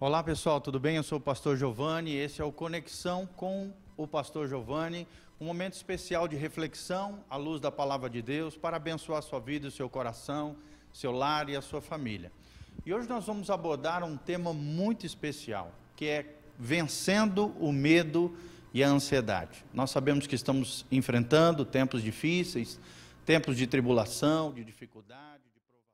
Olá pessoal, tudo bem? Eu sou o pastor Giovanni. Esse é o Conexão com o pastor Giovanni, um momento especial de reflexão à luz da palavra de Deus para abençoar a sua vida, o seu coração, seu lar e a sua família. E hoje nós vamos abordar um tema muito especial, que é vencendo o medo e a ansiedade. Nós sabemos que estamos enfrentando tempos difíceis, tempos de tribulação, de dificuldade, de provação,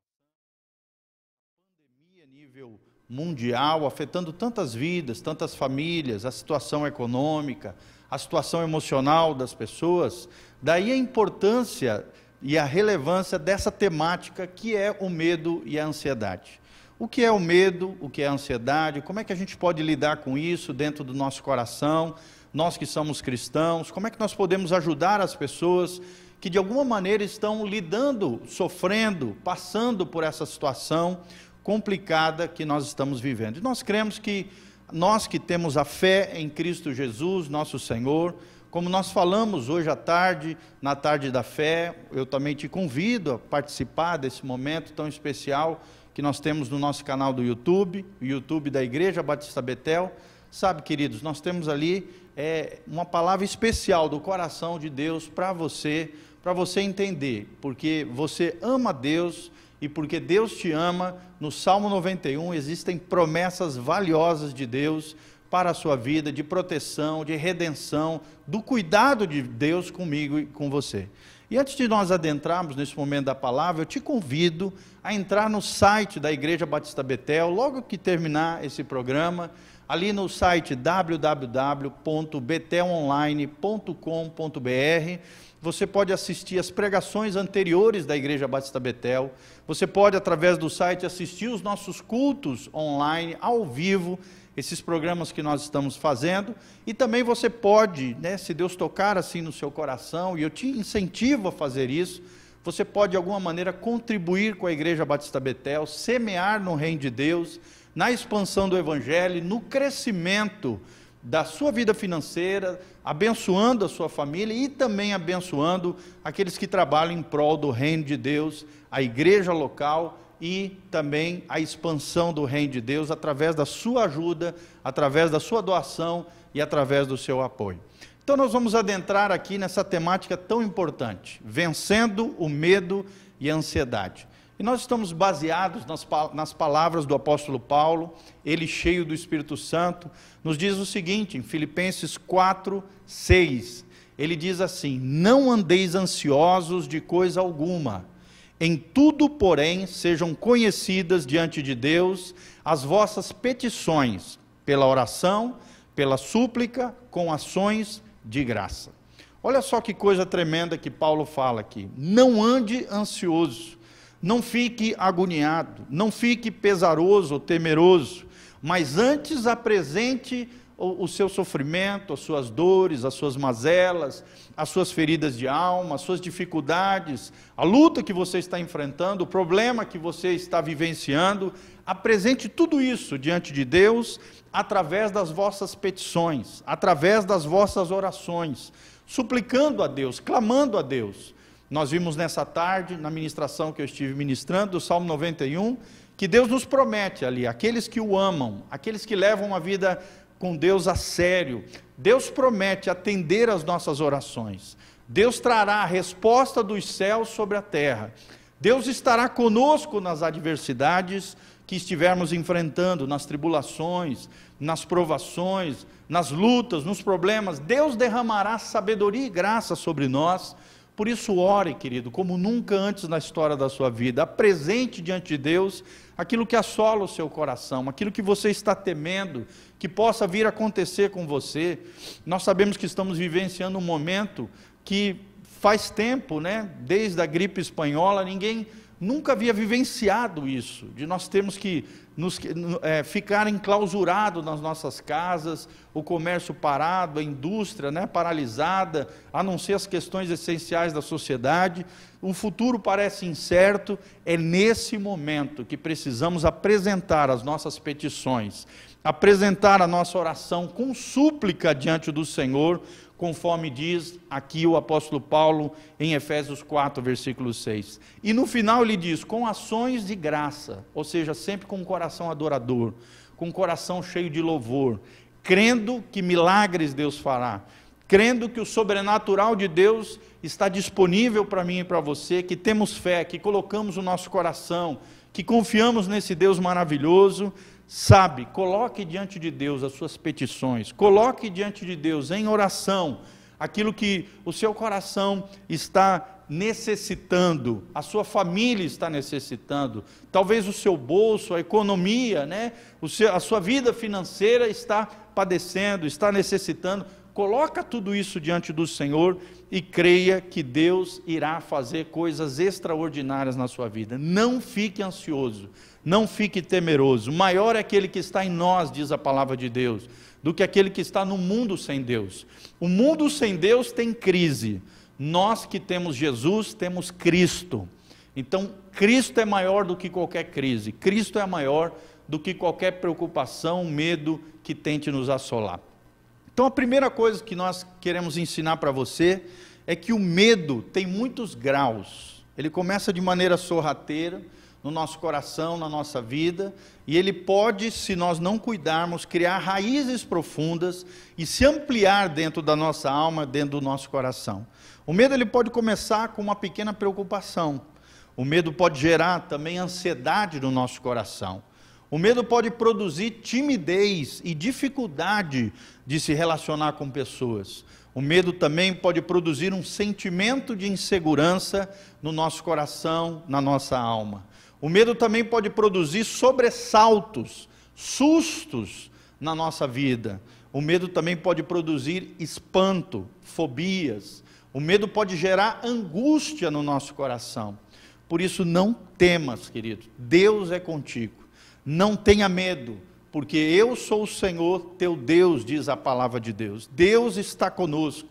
pandemia nível mundial, afetando tantas vidas, tantas famílias, a situação econômica, a situação emocional das pessoas. Daí a importância e a relevância dessa temática que é o medo e a ansiedade. O que é o medo, o que é a ansiedade, como é que a gente pode lidar com isso dentro do nosso coração, nós que somos cristãos, como é que nós podemos ajudar as pessoas que de alguma maneira estão lidando, sofrendo, passando por essa situação, complicada que nós estamos vivendo. E nós cremos que nós que temos a fé em Cristo Jesus, nosso Senhor, como nós falamos hoje à tarde, na tarde da fé, eu também te convido a participar desse momento tão especial que nós temos no nosso canal do YouTube, o YouTube da Igreja Batista Betel. Sabe, queridos, nós temos ali é, uma palavra especial do coração de Deus para você, para você entender, porque você ama Deus, e porque Deus te ama, no Salmo 91 existem promessas valiosas de Deus para a sua vida, de proteção, de redenção, do cuidado de Deus comigo e com você. E antes de nós adentrarmos nesse momento da palavra, eu te convido a entrar no site da Igreja Batista Betel, logo que terminar esse programa, ali no site www.betelonline.com.br você pode assistir as pregações anteriores da Igreja Batista Betel, você pode, através do site, assistir os nossos cultos online, ao vivo, esses programas que nós estamos fazendo, e também você pode, né, se Deus tocar assim no seu coração, e eu te incentivo a fazer isso, você pode de alguma maneira contribuir com a Igreja Batista Betel, semear no reino de Deus, na expansão do Evangelho, no crescimento da sua vida financeira, abençoando a sua família e também abençoando aqueles que trabalham em prol do reino de Deus, a igreja local e também a expansão do reino de Deus através da sua ajuda, através da sua doação e através do seu apoio. Então nós vamos adentrar aqui nessa temática tão importante, vencendo o medo e a ansiedade. E nós estamos baseados nas, nas palavras do apóstolo Paulo, ele cheio do Espírito Santo, nos diz o seguinte, em Filipenses 4, 6. Ele diz assim: Não andeis ansiosos de coisa alguma, em tudo, porém, sejam conhecidas diante de Deus as vossas petições, pela oração, pela súplica, com ações de graça. Olha só que coisa tremenda que Paulo fala aqui. Não ande ansioso não fique agoniado, não fique pesaroso ou temeroso, mas antes apresente o, o, seu sofrimento, as suas dores, as suas mazelas, as suas feridas de alma, as suas dificuldades, a luta que você está enfrentando, o problema que você está vivenciando, apresente tudo isso diante de Deus através das vossas petições, através das vossas orações, suplicando a Deus, clamando a Deus. Nós vimos nessa tarde, na ministração que eu estive ministrando, do Salmo 91, que Deus nos promete ali, aqueles que o amam, aqueles que levam uma vida com Deus a sério, Deus promete atender às nossas orações. Deus trará a resposta dos céus sobre a terra. Deus estará conosco nas adversidades que estivermos enfrentando, nas tribulações, nas provações, nas lutas, nos problemas. Deus derramará sabedoria e graça sobre nós por isso, ore, querido, como nunca antes na história da sua vida. Apresente diante de Deus aquilo que assola o seu coração, aquilo que você está temendo, que possa vir a acontecer com você. Nós sabemos que estamos vivenciando um momento que faz tempo, né? Desde a gripe espanhola, ninguém nunca havia vivenciado isso, de nós termos que nos, é, ficar enclausurado nas nossas casas, o comércio parado, a indústria né, paralisada, a não ser as questões essenciais da sociedade. O futuro parece incerto. É nesse momento que precisamos apresentar as nossas petições, apresentar a nossa oração com súplica diante do Senhor, conforme diz aqui o apóstolo Paulo em Efésios 4, versículo 6. E no final ele diz: com ações de graça, ou seja, sempre com um coração adorador, com o coração cheio de louvor, crendo que milagres Deus fará, crendo que o sobrenatural de Deus está disponível para mim e para você, que temos fé, que colocamos o nosso coração, que confiamos nesse Deus maravilhoso, sabe, coloque diante de Deus as suas petições, coloque diante de Deus em oração aquilo que o seu coração está necessitando, a sua família está necessitando, talvez o seu bolso, a economia, né? seu, a sua vida financeira está padecendo, está necessitando. Coloca tudo isso diante do Senhor e creia que Deus irá fazer coisas extraordinárias na sua vida. Não fique ansioso, não fique temeroso. Maior é aquele que está em nós, diz a palavra de Deus, do que aquele que está no mundo sem Deus. O mundo sem Deus tem crise. Nós que temos Jesus, temos Cristo. Então, Cristo é maior do que qualquer crise. Cristo é maior do que qualquer preocupação, medo que tente nos assolar. Então, a primeira coisa que nós queremos ensinar para você é que o medo tem muitos graus. Ele começa de maneira sorrateira no nosso coração, na nossa vida, e ele pode, se nós não cuidarmos, criar raízes profundas e se ampliar dentro da nossa alma, dentro do nosso coração. O medo ele pode começar com uma pequena preocupação. O medo pode gerar também ansiedade no nosso coração. O medo pode produzir timidez e dificuldade de se relacionar com pessoas. O medo também pode produzir um sentimento de insegurança no nosso coração, na nossa alma. O medo também pode produzir sobressaltos, sustos na nossa vida. O medo também pode produzir espanto, fobias. O medo pode gerar angústia no nosso coração. Por isso, não temas, querido. Deus é contigo. Não tenha medo porque eu sou o Senhor teu Deus, diz a palavra de Deus. Deus está conosco,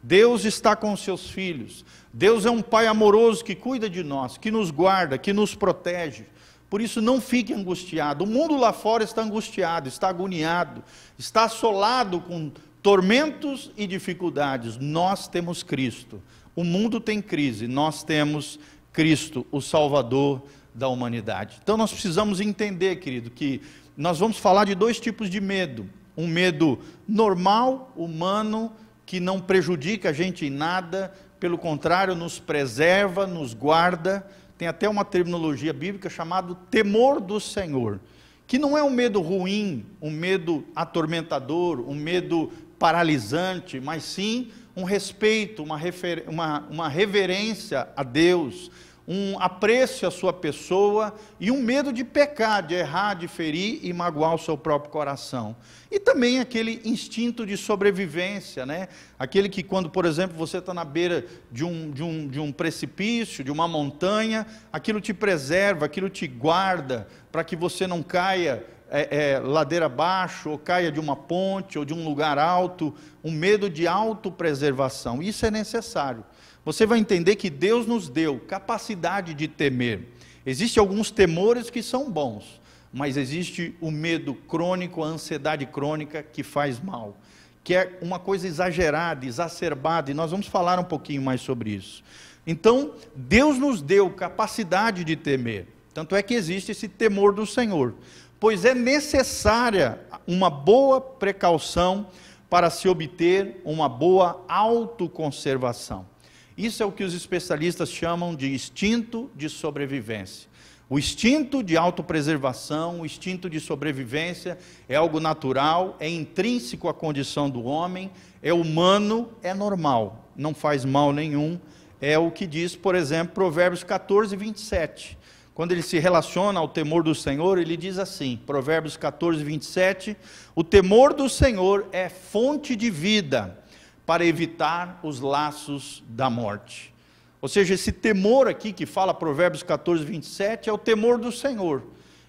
Deus está com seus filhos, Deus é um Pai amoroso que cuida de nós, que nos guarda, que nos protege. Por isso, não fique angustiado. O mundo lá fora está angustiado, está agoniado, está assolado com tormentos e dificuldades. Nós temos Cristo. O mundo tem crise, nós temos Cristo, o Salvador da humanidade. Então, nós precisamos entender, querido, que nós vamos falar de dois tipos de medo: um medo normal, humano, que não prejudica a gente em nada, pelo contrário, nos preserva, nos guarda. Tem até uma terminologia bíblica chamada temor do Senhor, que não é um medo ruim, um medo atormentador, um medo paralisante, mas sim um respeito, uma, refer... uma, uma reverência a Deus, um apreço à sua pessoa e um medo de pecar, de errar, de ferir e magoar o seu próprio coração. E também aquele instinto de sobrevivência, né? Aquele que, quando, por exemplo, você está na beira de um, de, um, de um precipício, de uma montanha, aquilo te preserva, aquilo te guarda, para que você não caia é, é, ladeira abaixo, ou caia de uma ponte, ou de um lugar alto, um medo de autopreservação. Isso é necessário você vai entender que Deus nos deu capacidade de temer. Existem alguns temores que são bons, mas existe o medo crônico, a ansiedade crônica que faz mal, que é uma coisa exagerada, exacerbada, e nós vamos falar um pouquinho mais sobre isso. Então, Deus nos deu capacidade de temer, tanto é que existe esse temor do Senhor, pois é necessária uma boa precaução para se obter uma boa autoconservação. Isso é o que os especialistas chamam de instinto de sobrevivência. O instinto de autopreservação, o instinto de sobrevivência é algo natural, é intrínseco à condição do homem, é humano, é normal, não faz mal nenhum. É o que diz, por exemplo, Provérbios 14, 27. Quando ele se relaciona ao temor do Senhor, ele diz assim, Provérbios 14, 27, o temor do Senhor é fonte de vida, para evitar os laços da morte. Ou seja, esse temor aqui que fala Provérbios 14, 27 é o temor do Senhor.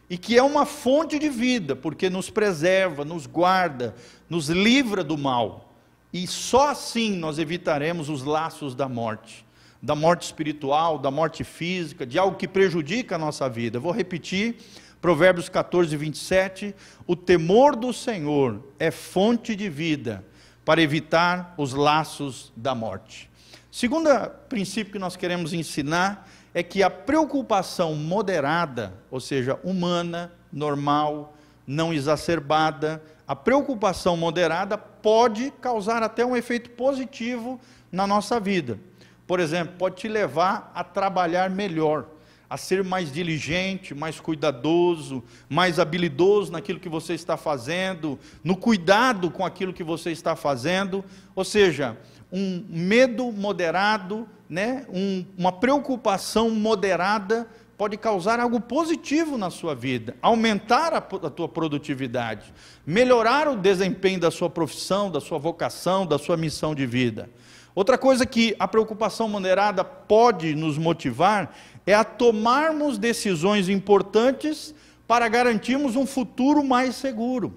E que é uma fonte de vida, porque nos preserva, nos guarda, nos livra do mal. E só assim nós evitaremos os laços da morte, da morte espiritual, da morte física, de algo que prejudica a nossa vida. Vou repetir, Provérbios 14, 27. O temor do Senhor é fonte de vida para evitar os laços da morte. Segundo princípio que nós queremos ensinar é que a preocupação moderada, ou seja, humana, normal, não exacerbada, a preocupação moderada pode causar até um efeito positivo na nossa vida. Por exemplo, pode te levar a trabalhar melhor, a ser mais diligente, mais cuidadoso, mais habilidoso naquilo que você está fazendo, no cuidado com aquilo que você está fazendo. Ou seja, um medo moderado, né? Um, uma preocupação moderada pode causar algo positivo na sua vida, aumentar a, a tua produtividade, melhorar o desempenho da sua profissão, da sua vocação, da sua missão de vida. Outra coisa que a preocupação moderada pode nos motivar é a tomarmos decisões importantes para garantirmos um futuro mais seguro.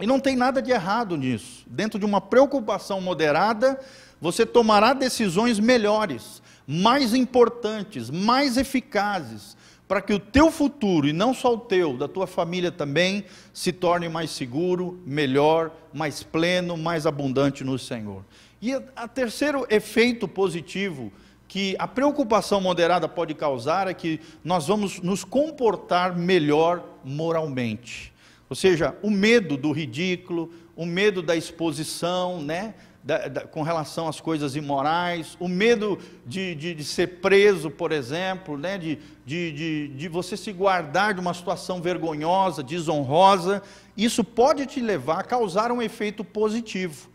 E não tem nada de errado nisso. Dentro de uma preocupação moderada, você tomará decisões melhores mais importantes, mais eficazes, para que o teu futuro, e não só o teu, da tua família também, se torne mais seguro, melhor, mais pleno, mais abundante no Senhor. E o terceiro efeito positivo que a preocupação moderada pode causar é que nós vamos nos comportar melhor moralmente. Ou seja, o medo do ridículo, o medo da exposição, né? da, da, com relação às coisas imorais, o medo de, de, de ser preso, por exemplo, né? de, de, de você se guardar de uma situação vergonhosa, desonrosa, isso pode te levar a causar um efeito positivo,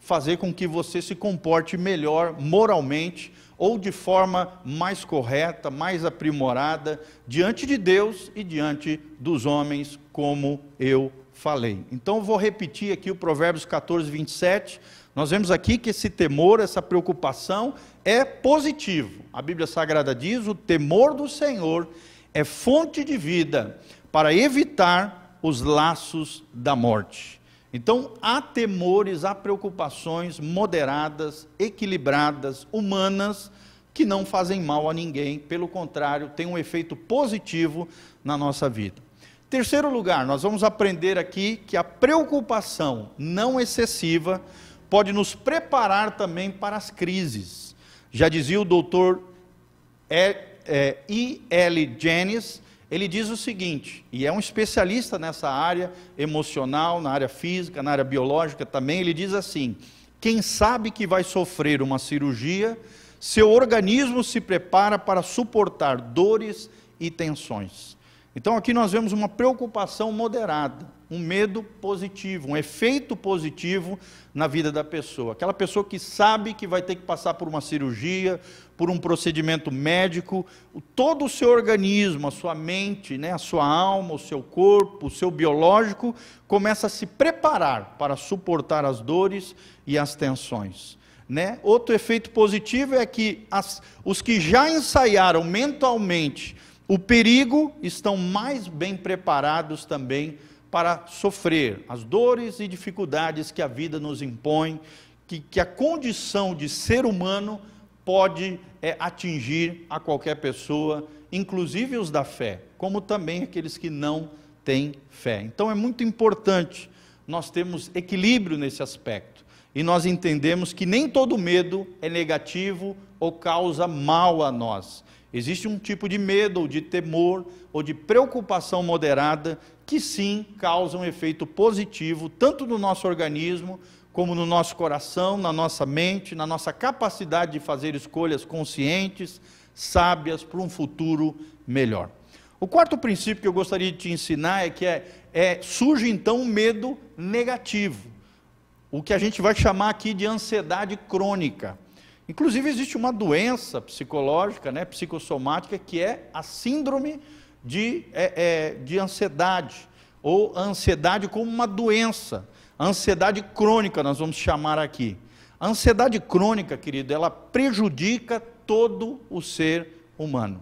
fazer com que você se comporte melhor moralmente ou de forma mais correta, mais aprimorada, diante de Deus e diante dos homens, como eu falei. Então, vou repetir aqui o Provérbios 14, 27 nós vemos aqui que esse temor, essa preocupação é positivo. A Bíblia Sagrada diz: o temor do Senhor é fonte de vida para evitar os laços da morte. Então, há temores, há preocupações moderadas, equilibradas, humanas, que não fazem mal a ninguém, pelo contrário, tem um efeito positivo na nossa vida. Terceiro lugar, nós vamos aprender aqui que a preocupação não excessiva pode nos preparar também para as crises. Já dizia o doutor I. L. Ele diz o seguinte, e é um especialista nessa área emocional, na área física, na área biológica também, ele diz assim: quem sabe que vai sofrer uma cirurgia, seu organismo se prepara para suportar dores e tensões. Então aqui nós vemos uma preocupação moderada, um medo positivo, um efeito positivo na vida da pessoa. Aquela pessoa que sabe que vai ter que passar por uma cirurgia, por um procedimento médico, todo o seu organismo, a sua mente, né, a sua alma, o seu corpo, o seu biológico, começa a se preparar para suportar as dores e as tensões. Né? Outro efeito positivo é que as, os que já ensaiaram mentalmente o perigo, estão mais bem preparados também para sofrer as dores e dificuldades que a vida nos impõe, que, que a condição de ser humano pode é, atingir a qualquer pessoa, inclusive os da fé, como também aqueles que não têm fé. Então é muito importante nós termos equilíbrio nesse aspecto e nós entendemos que nem todo medo é negativo ou causa mal a nós. Existe um tipo de medo, ou de temor, ou de preocupação moderada, que sim causa um efeito positivo, tanto no nosso organismo, como no nosso coração, na nossa mente, na nossa capacidade de fazer escolhas conscientes, sábias, para um futuro melhor. O quarto princípio que eu gostaria de te ensinar é que é, é, surge então um medo negativo, o que a gente vai chamar aqui de ansiedade crônica. Inclusive, existe uma doença psicológica, né, psicossomática, que é a síndrome de, é, é, de ansiedade, ou ansiedade como uma doença. A ansiedade crônica, nós vamos chamar aqui. A ansiedade crônica, querido, ela prejudica todo o ser humano.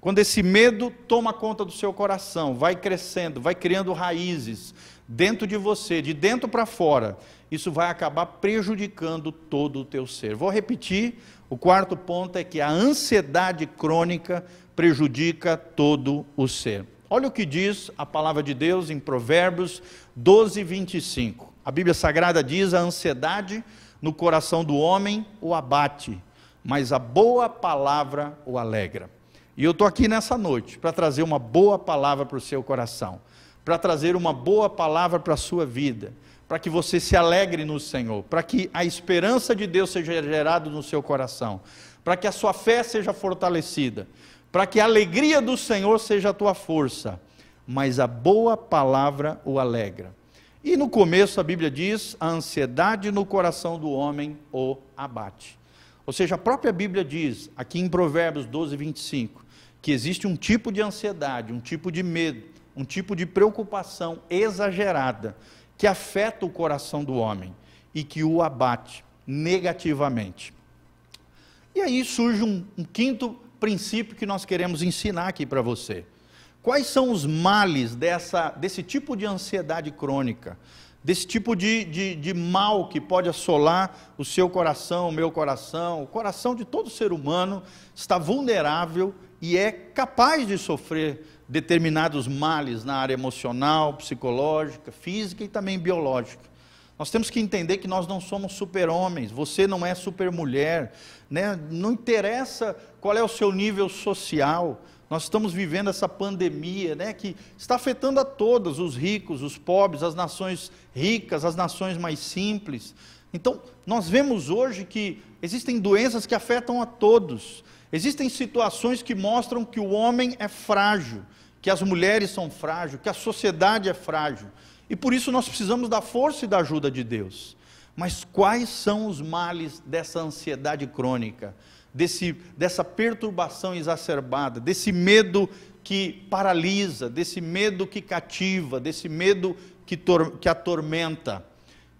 Quando esse medo toma conta do seu coração, vai crescendo, vai criando raízes dentro de você, de dentro para fora, isso vai acabar prejudicando todo o teu ser. Vou repetir, o quarto ponto é que a ansiedade crônica prejudica todo o ser. Olha o que diz a palavra de Deus em Provérbios 12, 25. A Bíblia Sagrada diz: a ansiedade no coração do homem o abate, mas a boa palavra o alegra. E eu estou aqui nessa noite para trazer uma boa palavra para o seu coração para trazer uma boa palavra para a sua vida, para que você se alegre no Senhor, para que a esperança de Deus seja gerada no seu coração, para que a sua fé seja fortalecida, para que a alegria do Senhor seja a tua força, mas a boa palavra o alegra. E no começo a Bíblia diz: a ansiedade no coração do homem o abate. Ou seja, a própria Bíblia diz, aqui em Provérbios 12, 25, que existe um tipo de ansiedade, um tipo de medo, um tipo de preocupação exagerada que afeta o coração do homem e que o abate negativamente. E aí surge um, um quinto princípio que nós queremos ensinar aqui para você. Quais são os males dessa, desse tipo de ansiedade crônica? Desse tipo de, de, de, mal que pode assolar o seu coração, o meu coração, o coração de todo ser humano está vulnerável e é capaz de sofrer determinados males na área emocional, psicológica, física e também biológica. Nós temos que entender que nós não somos super-homens, você não é super-mulher, né? não interessa qual é o seu nível social, nós estamos vivendo essa pandemia, né, que está afetando a todos, os ricos, os pobres, as nações ricas, as nações mais simples. Então, nós vemos hoje que existem doenças que afetam a todos. Existem situações que mostram que o homem é frágil, que as mulheres são frágeis, que a sociedade é frágil. E por isso nós precisamos da força e da ajuda de Deus. Mas quais são os males dessa ansiedade crônica? Desse, dessa perturbação exacerbada, desse medo que paralisa, desse medo que cativa, desse medo que, que atormenta.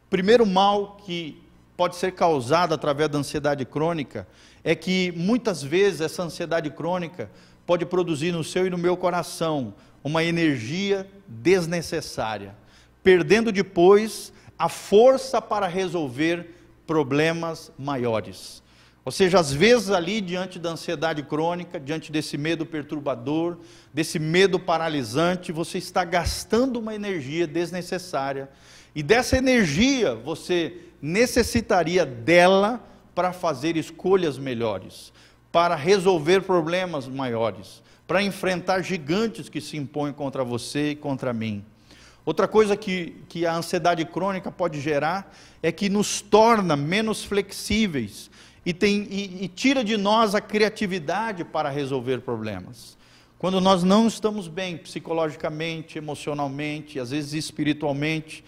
Primeiro mal que pode ser causado através da ansiedade crônica é que muitas vezes essa ansiedade crônica pode produzir no seu e no meu coração uma energia desnecessária, perdendo depois a força para resolver problemas maiores. Ou seja, às vezes ali diante da ansiedade crônica, diante desse medo perturbador, desse medo paralisante, você está gastando uma energia desnecessária. E dessa energia você necessitaria dela para fazer escolhas melhores, para resolver problemas maiores, para enfrentar gigantes que se impõem contra você e contra mim. Outra coisa que, que a ansiedade crônica pode gerar é que nos torna menos flexíveis e, tem, e, e tira de nós a criatividade para resolver problemas. Quando nós não estamos bem psicologicamente, emocionalmente, às vezes espiritualmente,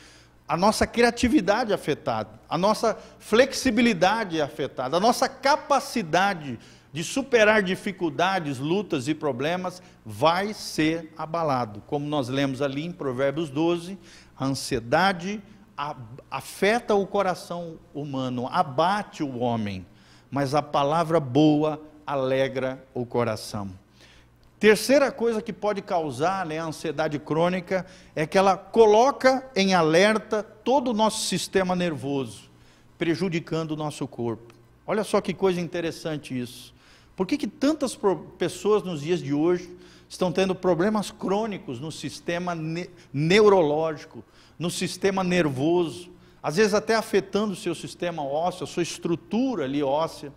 a nossa criatividade é afetada, a nossa flexibilidade é afetada, a nossa capacidade de superar dificuldades, lutas e problemas vai ser abalado. Como nós lemos ali em Provérbios 12, a ansiedade afeta o coração humano, abate o homem mas a palavra boa alegra o coração. Terceira coisa que pode causar né, a ansiedade crônica é que ela coloca em alerta todo o nosso sistema nervoso, prejudicando o nosso corpo. Olha só que coisa interessante isso. Por que, que tantas pessoas nos dias de hoje estão tendo problemas crônicos no sistema ne neurológico, no sistema nervoso? Às vezes até afetando o seu sistema ósseo, a sua estrutura ali óssea.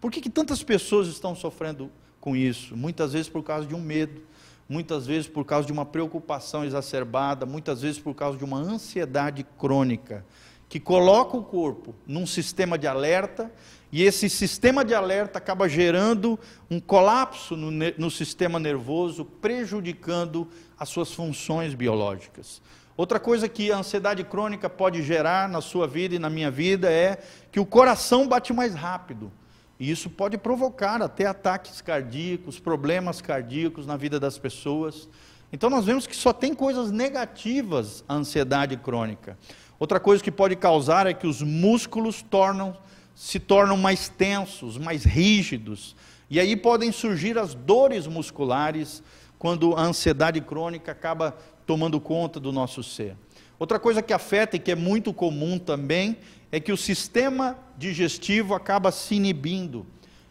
Por que, que tantas pessoas estão sofrendo com isso? Muitas vezes por causa de um medo, muitas vezes por causa de uma preocupação exacerbada, muitas vezes por causa de uma ansiedade crônica, que coloca o corpo num sistema de alerta, e esse sistema de alerta acaba gerando um colapso no, no sistema nervoso, prejudicando as suas funções biológicas. Outra coisa que a ansiedade crônica pode gerar na sua vida e na minha vida é que o coração bate mais rápido. E isso pode provocar até ataques cardíacos, problemas cardíacos na vida das pessoas. Então nós vemos que só tem coisas negativas a ansiedade crônica. Outra coisa que pode causar é que os músculos tornam, se tornam mais tensos, mais rígidos. E aí podem surgir as dores musculares quando a ansiedade crônica acaba tomando conta do nosso ser. Outra coisa que afeta e que é muito comum também é que o sistema digestivo acaba se inibindo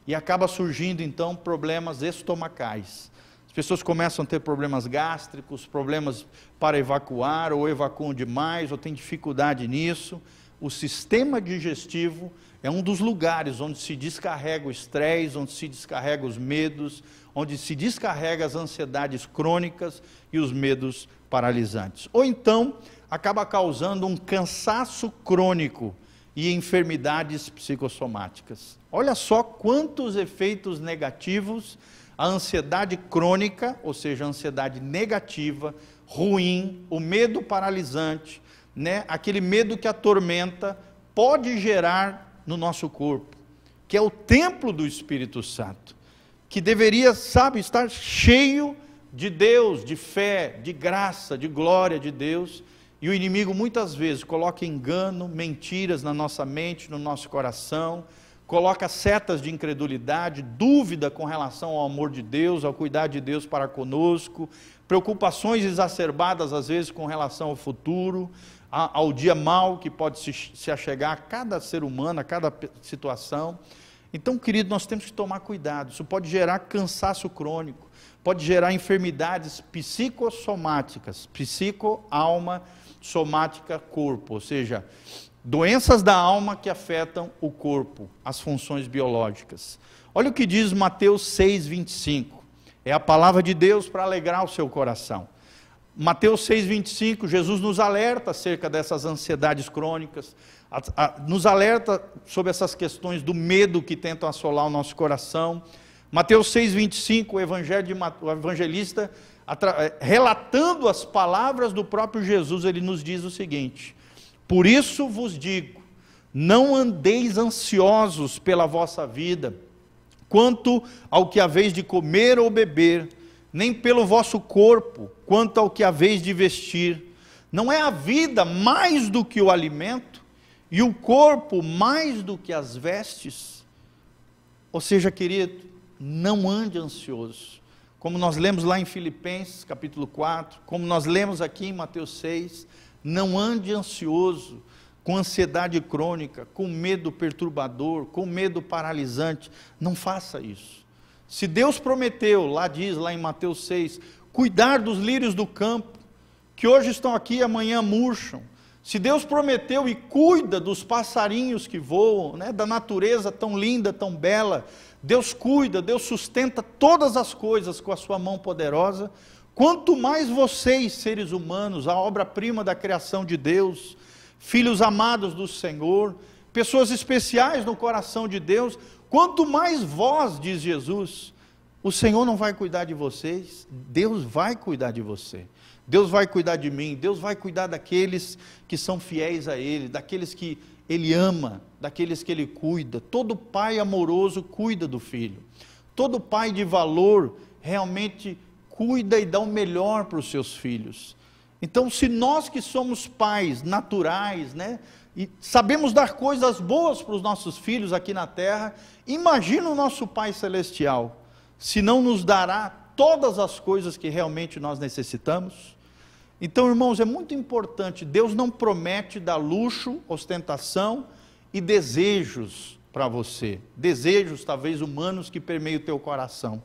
e acaba surgindo então problemas estomacais. As pessoas começam a ter problemas gástricos, problemas para evacuar, ou evacuam demais, ou têm dificuldade nisso. o sistema digestivo é um dos lugares onde se descarrega o estresse, onde se descarrega os medos, onde se descarrega as ansiedades crônicas e os medos paralisantes. Ou então, acaba causando um cansaço crônico e enfermidades psicossomáticas. Olha só quantos efeitos negativos a ansiedade crônica, ou seja, a ansiedade negativa, ruim, o medo paralisante, né, aquele medo que atormenta, pode gerar no nosso corpo, que é o templo do Espírito Santo, que deveria, sabe, estar cheio de Deus, de fé, de graça, de glória de Deus, e o inimigo muitas vezes coloca engano, mentiras na nossa mente, no nosso coração, coloca setas de incredulidade, dúvida com relação ao amor de Deus, ao cuidado de Deus para conosco, preocupações exacerbadas às vezes com relação ao futuro, ao dia mal que pode se, se achegar a cada ser humano, a cada situação. Então, querido, nós temos que tomar cuidado. Isso pode gerar cansaço crônico, pode gerar enfermidades psicossomáticas, psico, alma, somática, corpo, ou seja, doenças da alma que afetam o corpo, as funções biológicas. Olha o que diz Mateus 6, 25. É a palavra de Deus para alegrar o seu coração. Mateus 6, 25, Jesus nos alerta acerca dessas ansiedades crônicas, a, a, nos alerta sobre essas questões do medo que tentam assolar o nosso coração. Mateus 6, 25, o, evangelho de, o evangelista é, relatando as palavras do próprio Jesus, ele nos diz o seguinte: Por isso vos digo, não andeis ansiosos pela vossa vida, quanto ao que haveis de comer ou beber, nem pelo vosso corpo, quanto ao que haveis de vestir. Não é a vida mais do que o alimento, e o corpo mais do que as vestes? Ou seja, querido, não ande ansioso como nós lemos lá em Filipenses capítulo 4, como nós lemos aqui em Mateus 6, não ande ansioso, com ansiedade crônica, com medo perturbador, com medo paralisante, não faça isso. Se Deus prometeu, lá diz, lá em Mateus 6, cuidar dos lírios do campo, que hoje estão aqui e amanhã murcham, se Deus prometeu e cuida dos passarinhos que voam, né, da natureza tão linda, tão bela, Deus cuida, Deus sustenta todas as coisas com a sua mão poderosa. Quanto mais vocês, seres humanos, a obra-prima da criação de Deus, filhos amados do Senhor, pessoas especiais no coração de Deus, quanto mais vós, diz Jesus, o Senhor não vai cuidar de vocês, Deus vai cuidar de você. Deus vai cuidar de mim, Deus vai cuidar daqueles que são fiéis a Ele, daqueles que ele ama daqueles que ele cuida. Todo pai amoroso cuida do filho. Todo pai de valor realmente cuida e dá o melhor para os seus filhos. Então, se nós que somos pais naturais, né, e sabemos dar coisas boas para os nossos filhos aqui na terra, imagina o nosso Pai celestial, se não nos dará todas as coisas que realmente nós necessitamos. Então, irmãos, é muito importante, Deus não promete dar luxo, ostentação e desejos para você. Desejos, talvez humanos, que permeiam o teu coração.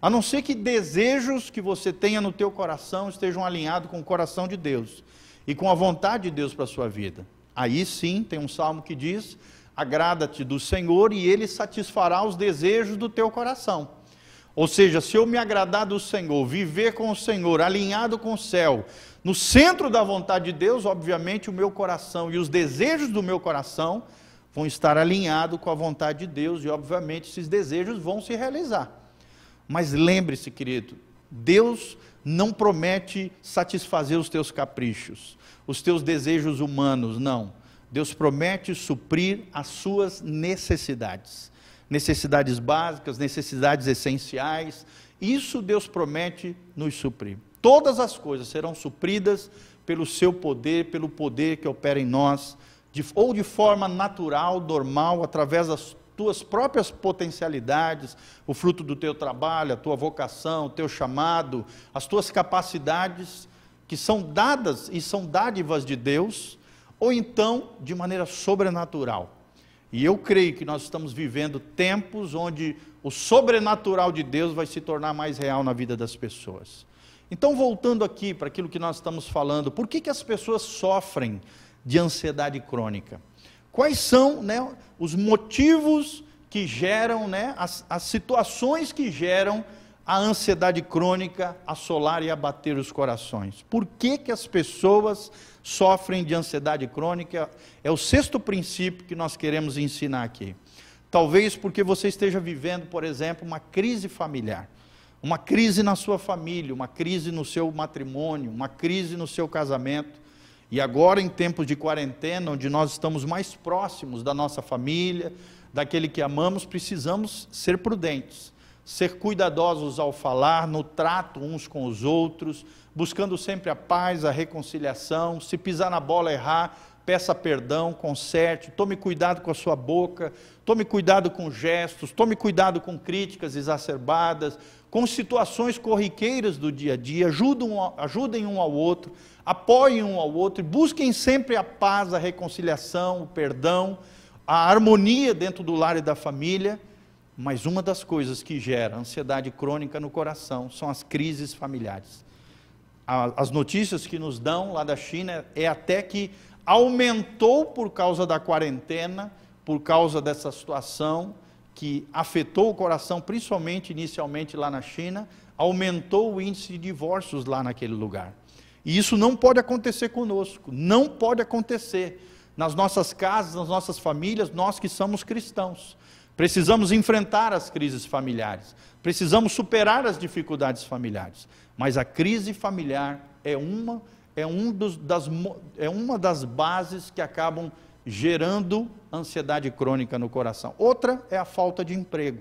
A não ser que desejos que você tenha no teu coração estejam alinhados com o coração de Deus e com a vontade de Deus para a sua vida. Aí sim, tem um salmo que diz: agrada-te do Senhor e ele satisfará os desejos do teu coração. Ou seja, se eu me agradar do Senhor, viver com o Senhor, alinhado com o céu, no centro da vontade de Deus, obviamente o meu coração e os desejos do meu coração vão estar alinhados com a vontade de Deus e, obviamente, esses desejos vão se realizar. Mas lembre-se, querido, Deus não promete satisfazer os teus caprichos, os teus desejos humanos, não. Deus promete suprir as suas necessidades necessidades básicas, necessidades essenciais. Isso Deus promete nos suprir. Todas as coisas serão supridas pelo seu poder, pelo poder que opera em nós, de, ou de forma natural, normal, através das tuas próprias potencialidades, o fruto do teu trabalho, a tua vocação, o teu chamado, as tuas capacidades, que são dadas e são dádivas de Deus, ou então de maneira sobrenatural e eu creio que nós estamos vivendo tempos onde o sobrenatural de Deus vai se tornar mais real na vida das pessoas. Então, voltando aqui para aquilo que nós estamos falando, por que, que as pessoas sofrem de ansiedade crônica. Quais são né, os motivos que geram, né, as, as situações que geram a ansiedade crônica assolar e abater os corações. Por que, que as pessoas sofrem de ansiedade crônica? É o sexto princípio que nós queremos ensinar aqui. Talvez porque você esteja vivendo, por exemplo, uma crise familiar, uma crise na sua família, uma crise no seu matrimônio, uma crise no seu casamento. E agora, em tempos de quarentena, onde nós estamos mais próximos da nossa família, daquele que amamos, precisamos ser prudentes ser cuidadosos ao falar, no trato uns com os outros, buscando sempre a paz, a reconciliação. Se pisar na bola errar, peça perdão, conserte, tome cuidado com a sua boca, tome cuidado com gestos, tome cuidado com críticas exacerbadas, com situações corriqueiras do dia a dia, ajudem, ajudem um ao outro, apoiem um ao outro e busquem sempre a paz, a reconciliação, o perdão, a harmonia dentro do lar e da família mas uma das coisas que gera ansiedade crônica no coração são as crises familiares. As notícias que nos dão lá da China é até que aumentou por causa da quarentena, por causa dessa situação que afetou o coração, principalmente inicialmente lá na China, aumentou o índice de divórcios lá naquele lugar. E isso não pode acontecer conosco, não pode acontecer nas nossas casas, nas nossas famílias, nós que somos cristãos. Precisamos enfrentar as crises familiares, precisamos superar as dificuldades familiares. Mas a crise familiar é uma, é, um dos, das, é uma das bases que acabam gerando ansiedade crônica no coração. Outra é a falta de emprego,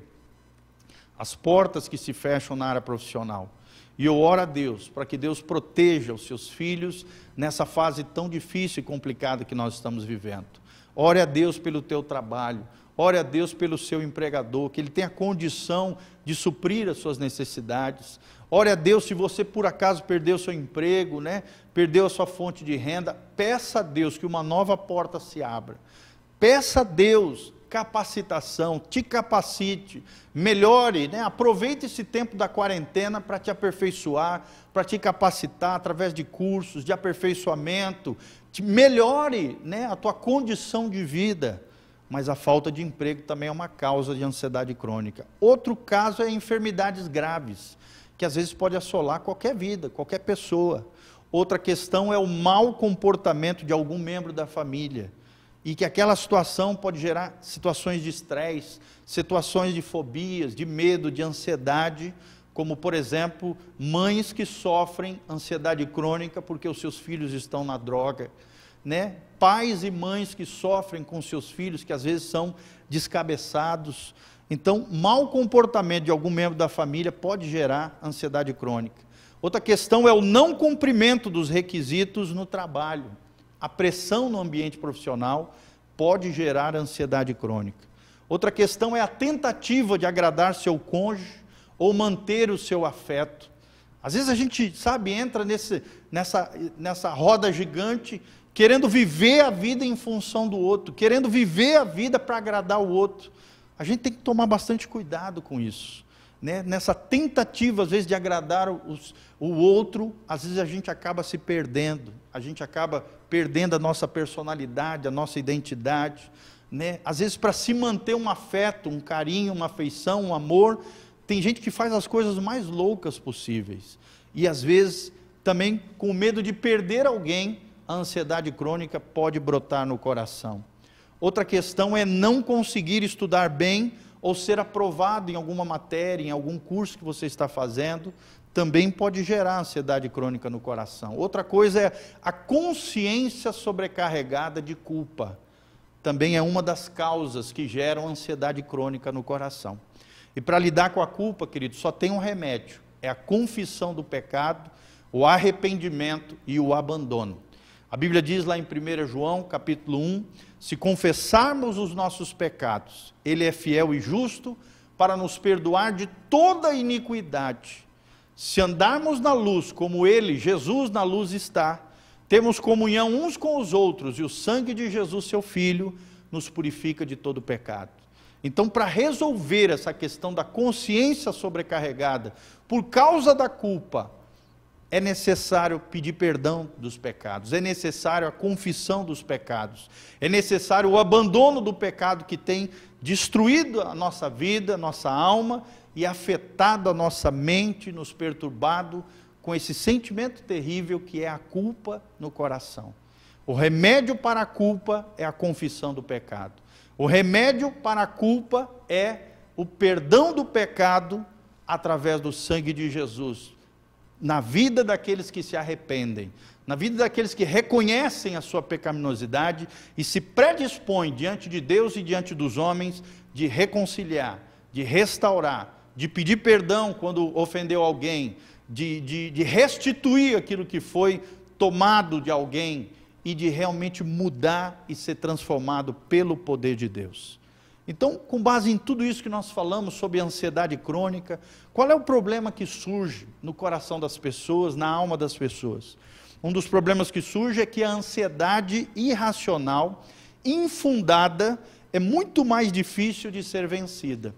as portas que se fecham na área profissional. E eu oro a Deus para que Deus proteja os seus filhos nessa fase tão difícil e complicada que nós estamos vivendo. Ore a Deus pelo teu trabalho, Ore a Deus pelo seu empregador, que ele tenha condição de suprir as suas necessidades. Ore a Deus se você por acaso perdeu seu emprego, né? Perdeu a sua fonte de renda, peça a Deus que uma nova porta se abra. Peça a Deus capacitação, te capacite, melhore, né? aproveite esse tempo da quarentena para te aperfeiçoar, para te capacitar através de cursos, de aperfeiçoamento, te melhore né? a tua condição de vida mas a falta de emprego também é uma causa de ansiedade crônica. Outro caso é enfermidades graves, que às vezes pode assolar qualquer vida, qualquer pessoa. Outra questão é o mau comportamento de algum membro da família, e que aquela situação pode gerar situações de estresse, situações de fobias, de medo, de ansiedade, como por exemplo, mães que sofrem ansiedade crônica porque os seus filhos estão na droga, né? Pais e mães que sofrem com seus filhos, que às vezes são descabeçados. Então, mau comportamento de algum membro da família pode gerar ansiedade crônica. Outra questão é o não cumprimento dos requisitos no trabalho. A pressão no ambiente profissional pode gerar ansiedade crônica. Outra questão é a tentativa de agradar seu cônjuge ou manter o seu afeto. Às vezes a gente, sabe, entra nesse, nessa, nessa roda gigante querendo viver a vida em função do outro, querendo viver a vida para agradar o outro. A gente tem que tomar bastante cuidado com isso. Né? Nessa tentativa, às vezes, de agradar os, o outro, às vezes a gente acaba se perdendo, a gente acaba perdendo a nossa personalidade, a nossa identidade. Né? Às vezes, para se manter um afeto, um carinho, uma afeição, um amor, tem gente que faz as coisas mais loucas possíveis. E às vezes, também com medo de perder alguém, a ansiedade crônica pode brotar no coração. Outra questão é não conseguir estudar bem ou ser aprovado em alguma matéria, em algum curso que você está fazendo, também pode gerar ansiedade crônica no coração. Outra coisa é a consciência sobrecarregada de culpa. Também é uma das causas que geram ansiedade crônica no coração. E para lidar com a culpa, querido, só tem um remédio: é a confissão do pecado, o arrependimento e o abandono. A Bíblia diz lá em 1 João, capítulo 1, se confessarmos os nossos pecados, ele é fiel e justo para nos perdoar de toda iniquidade. Se andarmos na luz como ele, Jesus na luz está, temos comunhão uns com os outros e o sangue de Jesus, seu filho, nos purifica de todo pecado. Então, para resolver essa questão da consciência sobrecarregada por causa da culpa, é necessário pedir perdão dos pecados, é necessário a confissão dos pecados, é necessário o abandono do pecado que tem destruído a nossa vida, a nossa alma e afetado a nossa mente, nos perturbado com esse sentimento terrível que é a culpa no coração. O remédio para a culpa é a confissão do pecado. O remédio para a culpa é o perdão do pecado através do sangue de Jesus, na vida daqueles que se arrependem, na vida daqueles que reconhecem a sua pecaminosidade e se predispõem diante de Deus e diante dos homens de reconciliar, de restaurar, de pedir perdão quando ofendeu alguém, de, de, de restituir aquilo que foi tomado de alguém e de realmente mudar e ser transformado pelo poder de Deus. Então, com base em tudo isso que nós falamos sobre ansiedade crônica, qual é o problema que surge no coração das pessoas, na alma das pessoas? Um dos problemas que surge é que a ansiedade irracional, infundada, é muito mais difícil de ser vencida.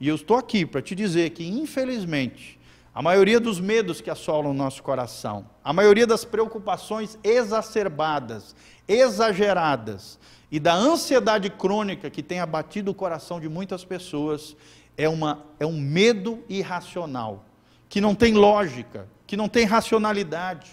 E eu estou aqui para te dizer que, infelizmente, a maioria dos medos que assolam o nosso coração, a maioria das preocupações exacerbadas, exageradas, e da ansiedade crônica que tem abatido o coração de muitas pessoas é, uma, é um medo irracional, que não tem lógica, que não tem racionalidade,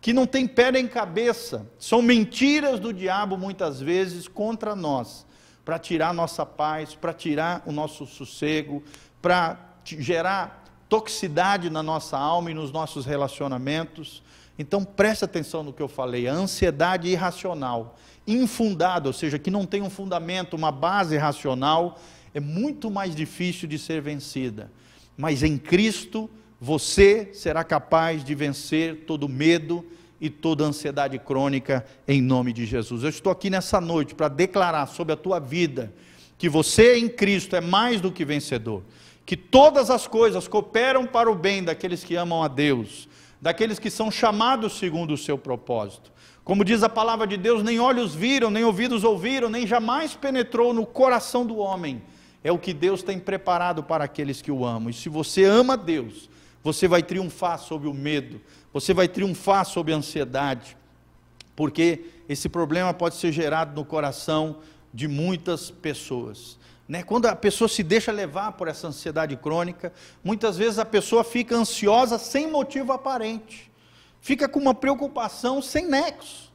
que não tem pé nem cabeça. São mentiras do diabo muitas vezes contra nós, para tirar nossa paz, para tirar o nosso sossego, para gerar toxicidade na nossa alma e nos nossos relacionamentos. Então preste atenção no que eu falei, a ansiedade irracional infundado, ou seja, que não tem um fundamento, uma base racional, é muito mais difícil de ser vencida. Mas em Cristo, você será capaz de vencer todo medo e toda ansiedade crônica em nome de Jesus. Eu estou aqui nessa noite para declarar sobre a tua vida que você em Cristo é mais do que vencedor, que todas as coisas cooperam para o bem daqueles que amam a Deus, daqueles que são chamados segundo o seu propósito. Como diz a palavra de Deus, nem olhos viram, nem ouvidos ouviram, nem jamais penetrou no coração do homem. É o que Deus tem preparado para aqueles que o amam. E se você ama Deus, você vai triunfar sobre o medo, você vai triunfar sobre a ansiedade, porque esse problema pode ser gerado no coração de muitas pessoas. Né? Quando a pessoa se deixa levar por essa ansiedade crônica, muitas vezes a pessoa fica ansiosa sem motivo aparente fica com uma preocupação sem nexo.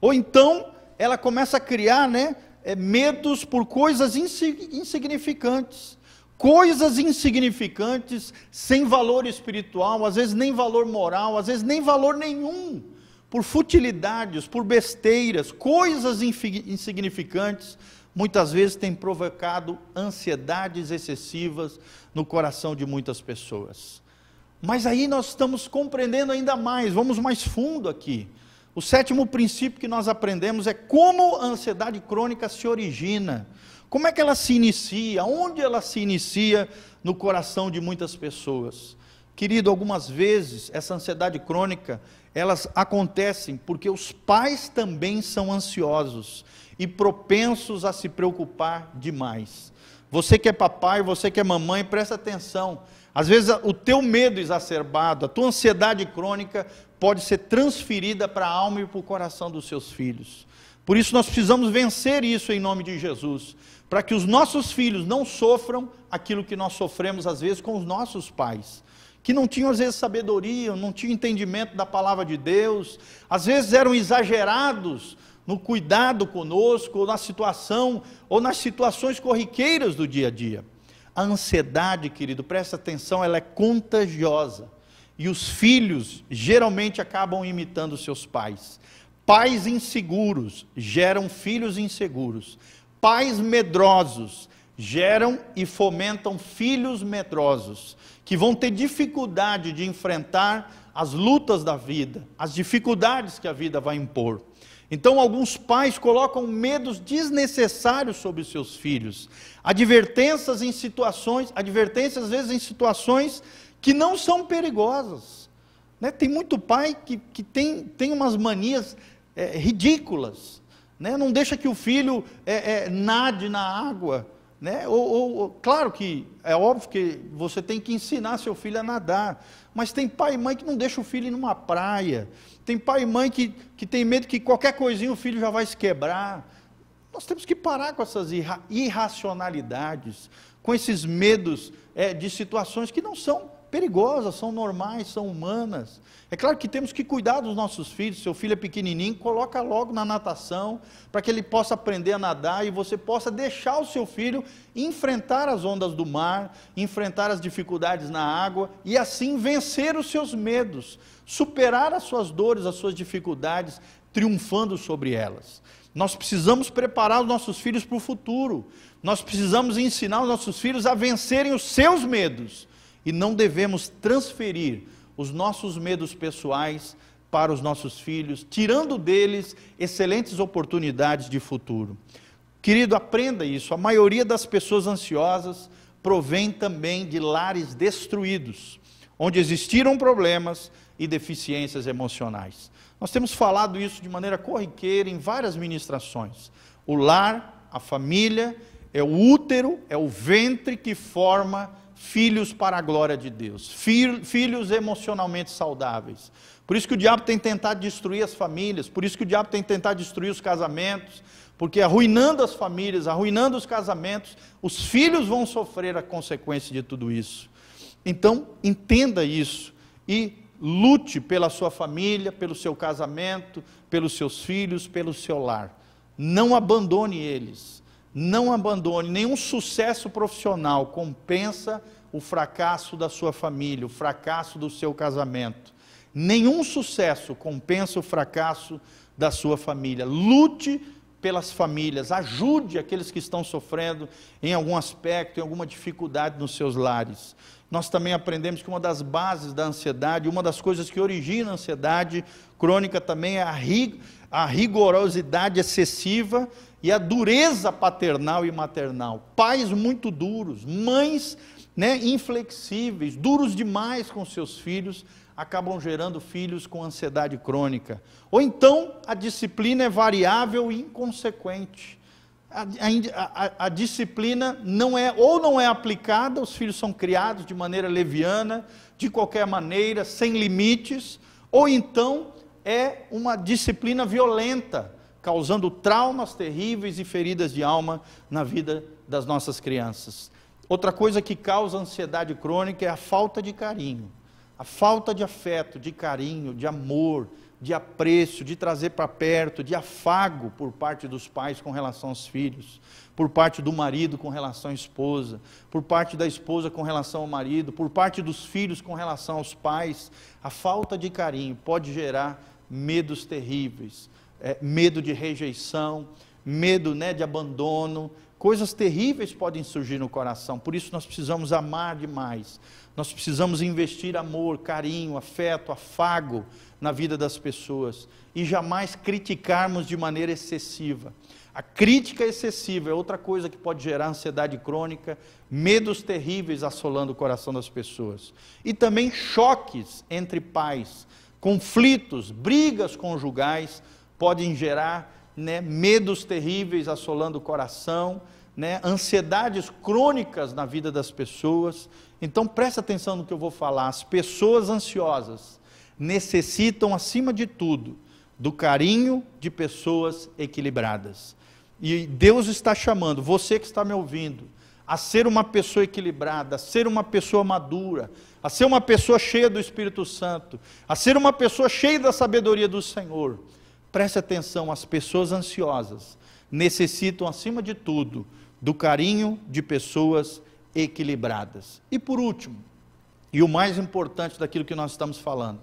Ou então ela começa a criar né, é, medos por coisas insignificantes. Coisas insignificantes, sem valor espiritual, às vezes nem valor moral, às vezes nem valor nenhum, por futilidades, por besteiras, coisas insignificantes, muitas vezes têm provocado ansiedades excessivas no coração de muitas pessoas. Mas aí nós estamos compreendendo ainda mais, vamos mais fundo aqui. O sétimo princípio que nós aprendemos é como a ansiedade crônica se origina. Como é que ela se inicia? Onde ela se inicia no coração de muitas pessoas? Querido, algumas vezes essa ansiedade crônica, elas acontecem porque os pais também são ansiosos e propensos a se preocupar demais. Você que é papai, você que é mamãe, presta atenção. Às vezes o teu medo exacerbado, a tua ansiedade crônica pode ser transferida para a alma e para o coração dos seus filhos. Por isso nós precisamos vencer isso em nome de Jesus, para que os nossos filhos não sofram aquilo que nós sofremos às vezes com os nossos pais, que não tinham às vezes sabedoria, não tinham entendimento da palavra de Deus, às vezes eram exagerados no cuidado conosco, ou na situação, ou nas situações corriqueiras do dia a dia. A ansiedade, querido, presta atenção, ela é contagiosa. E os filhos geralmente acabam imitando seus pais. Pais inseguros geram filhos inseguros. Pais medrosos geram e fomentam filhos medrosos, que vão ter dificuldade de enfrentar as lutas da vida, as dificuldades que a vida vai impor. Então, alguns pais colocam medos desnecessários sobre os seus filhos, advertências em situações, advertências às vezes em situações que não são perigosas. Né? Tem muito pai que, que tem, tem umas manias é, ridículas, né? não deixa que o filho é, é, nade na água, Né? Ou, ou, claro que é óbvio que você tem que ensinar seu filho a nadar, mas tem pai e mãe que não deixa o filho ir numa praia, tem pai e mãe que, que tem medo que qualquer coisinha o filho já vai se quebrar. Nós temos que parar com essas irra irracionalidades, com esses medos é, de situações que não são perigosas, são normais, são humanas. É claro que temos que cuidar dos nossos filhos. Seu filho é pequenininho, coloca logo na natação, para que ele possa aprender a nadar e você possa deixar o seu filho enfrentar as ondas do mar, enfrentar as dificuldades na água e assim vencer os seus medos, superar as suas dores, as suas dificuldades, triunfando sobre elas. Nós precisamos preparar os nossos filhos para o futuro. Nós precisamos ensinar os nossos filhos a vencerem os seus medos e não devemos transferir os nossos medos pessoais para os nossos filhos, tirando deles excelentes oportunidades de futuro. Querido, aprenda isso. A maioria das pessoas ansiosas provém também de lares destruídos, onde existiram problemas e deficiências emocionais. Nós temos falado isso de maneira corriqueira em várias ministrações. O lar, a família, é o útero, é o ventre que forma filhos para a glória de Deus, filhos emocionalmente saudáveis. Por isso que o diabo tem tentado destruir as famílias, por isso que o diabo tem tentado destruir os casamentos, porque arruinando as famílias, arruinando os casamentos, os filhos vão sofrer a consequência de tudo isso. Então, entenda isso e lute pela sua família, pelo seu casamento, pelos seus filhos, pelo seu lar. Não abandone eles. Não abandone, nenhum sucesso profissional compensa o fracasso da sua família, o fracasso do seu casamento. Nenhum sucesso compensa o fracasso da sua família. Lute pelas famílias, ajude aqueles que estão sofrendo em algum aspecto, em alguma dificuldade nos seus lares. Nós também aprendemos que uma das bases da ansiedade, uma das coisas que origina a ansiedade crônica também é a, rig a rigorosidade excessiva e a dureza paternal e maternal. Pais muito duros, mães né, inflexíveis, duros demais com seus filhos, acabam gerando filhos com ansiedade crônica. Ou então a disciplina é variável e inconsequente. A, a, a, a, disciplina não é, ou não é aplicada, os filhos são criados de maneira leviana, de qualquer maneira, sem limites, ou então é uma disciplina violenta, causando traumas terríveis e feridas de alma na vida das nossas crianças. Outra coisa que causa ansiedade crônica é a falta de carinho, a falta de afeto, de carinho, de amor, de apreço, de trazer para perto, de afago por parte dos pais com relação aos filhos, por parte do marido com relação à esposa, por parte da esposa com relação ao marido, por parte dos filhos com relação aos pais. A falta de carinho pode gerar medos terríveis, é, medo de rejeição, medo né, de abandono, coisas terríveis podem surgir no coração. Por isso nós precisamos amar demais. Nós precisamos investir amor, carinho, afeto, afago na vida das pessoas e jamais criticarmos de maneira excessiva. A crítica excessiva é outra coisa que pode gerar ansiedade crônica, medos terríveis assolando o coração das pessoas. E também choques entre pais, conflitos, brigas conjugais podem gerar né, medos terríveis assolando o coração, né, ansiedades crônicas na vida das pessoas. Então preste atenção no que eu vou falar. As pessoas ansiosas necessitam, acima de tudo, do carinho de pessoas equilibradas. E Deus está chamando você que está me ouvindo a ser uma pessoa equilibrada, a ser uma pessoa madura, a ser uma pessoa cheia do Espírito Santo, a ser uma pessoa cheia da sabedoria do Senhor. Preste atenção, as pessoas ansiosas necessitam, acima de tudo, do carinho de pessoas equilibradas. E por último, e o mais importante daquilo que nós estamos falando,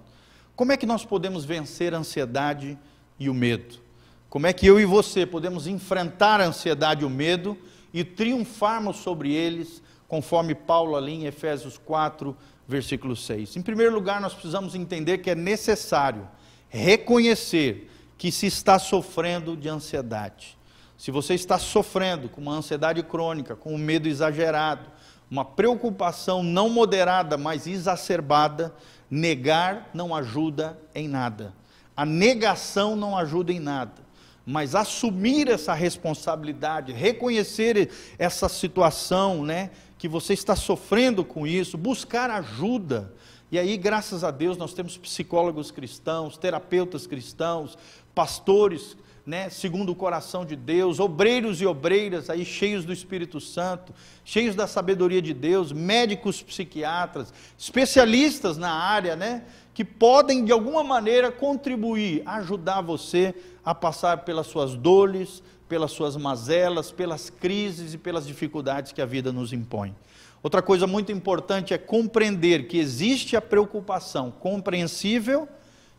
como é que nós podemos vencer a ansiedade e o medo? Como é que eu e você podemos enfrentar a ansiedade e o medo e triunfarmos sobre eles, conforme Paulo ali em Efésios 4, versículo 6? Em primeiro lugar, nós precisamos entender que é necessário reconhecer que se está sofrendo de ansiedade. Se você está sofrendo com uma ansiedade crônica, com um medo exagerado, uma preocupação não moderada, mas exacerbada, negar não ajuda em nada. A negação não ajuda em nada. mas assumir essa responsabilidade, reconhecer essa situação, né, que você está sofrendo com isso, buscar ajuda. E aí, graças a Deus, nós temos psicólogos cristãos, terapeutas cristãos, pastores né, segundo o coração de Deus, obreiros e obreiras aí cheios do Espírito Santo, cheios da sabedoria de Deus, médicos psiquiatras, especialistas na área, né, que podem de alguma maneira contribuir, ajudar você a passar pelas suas dores, pelas suas mazelas, pelas crises e pelas dificuldades que a vida nos impõe. Outra coisa muito importante é compreender que existe a preocupação compreensível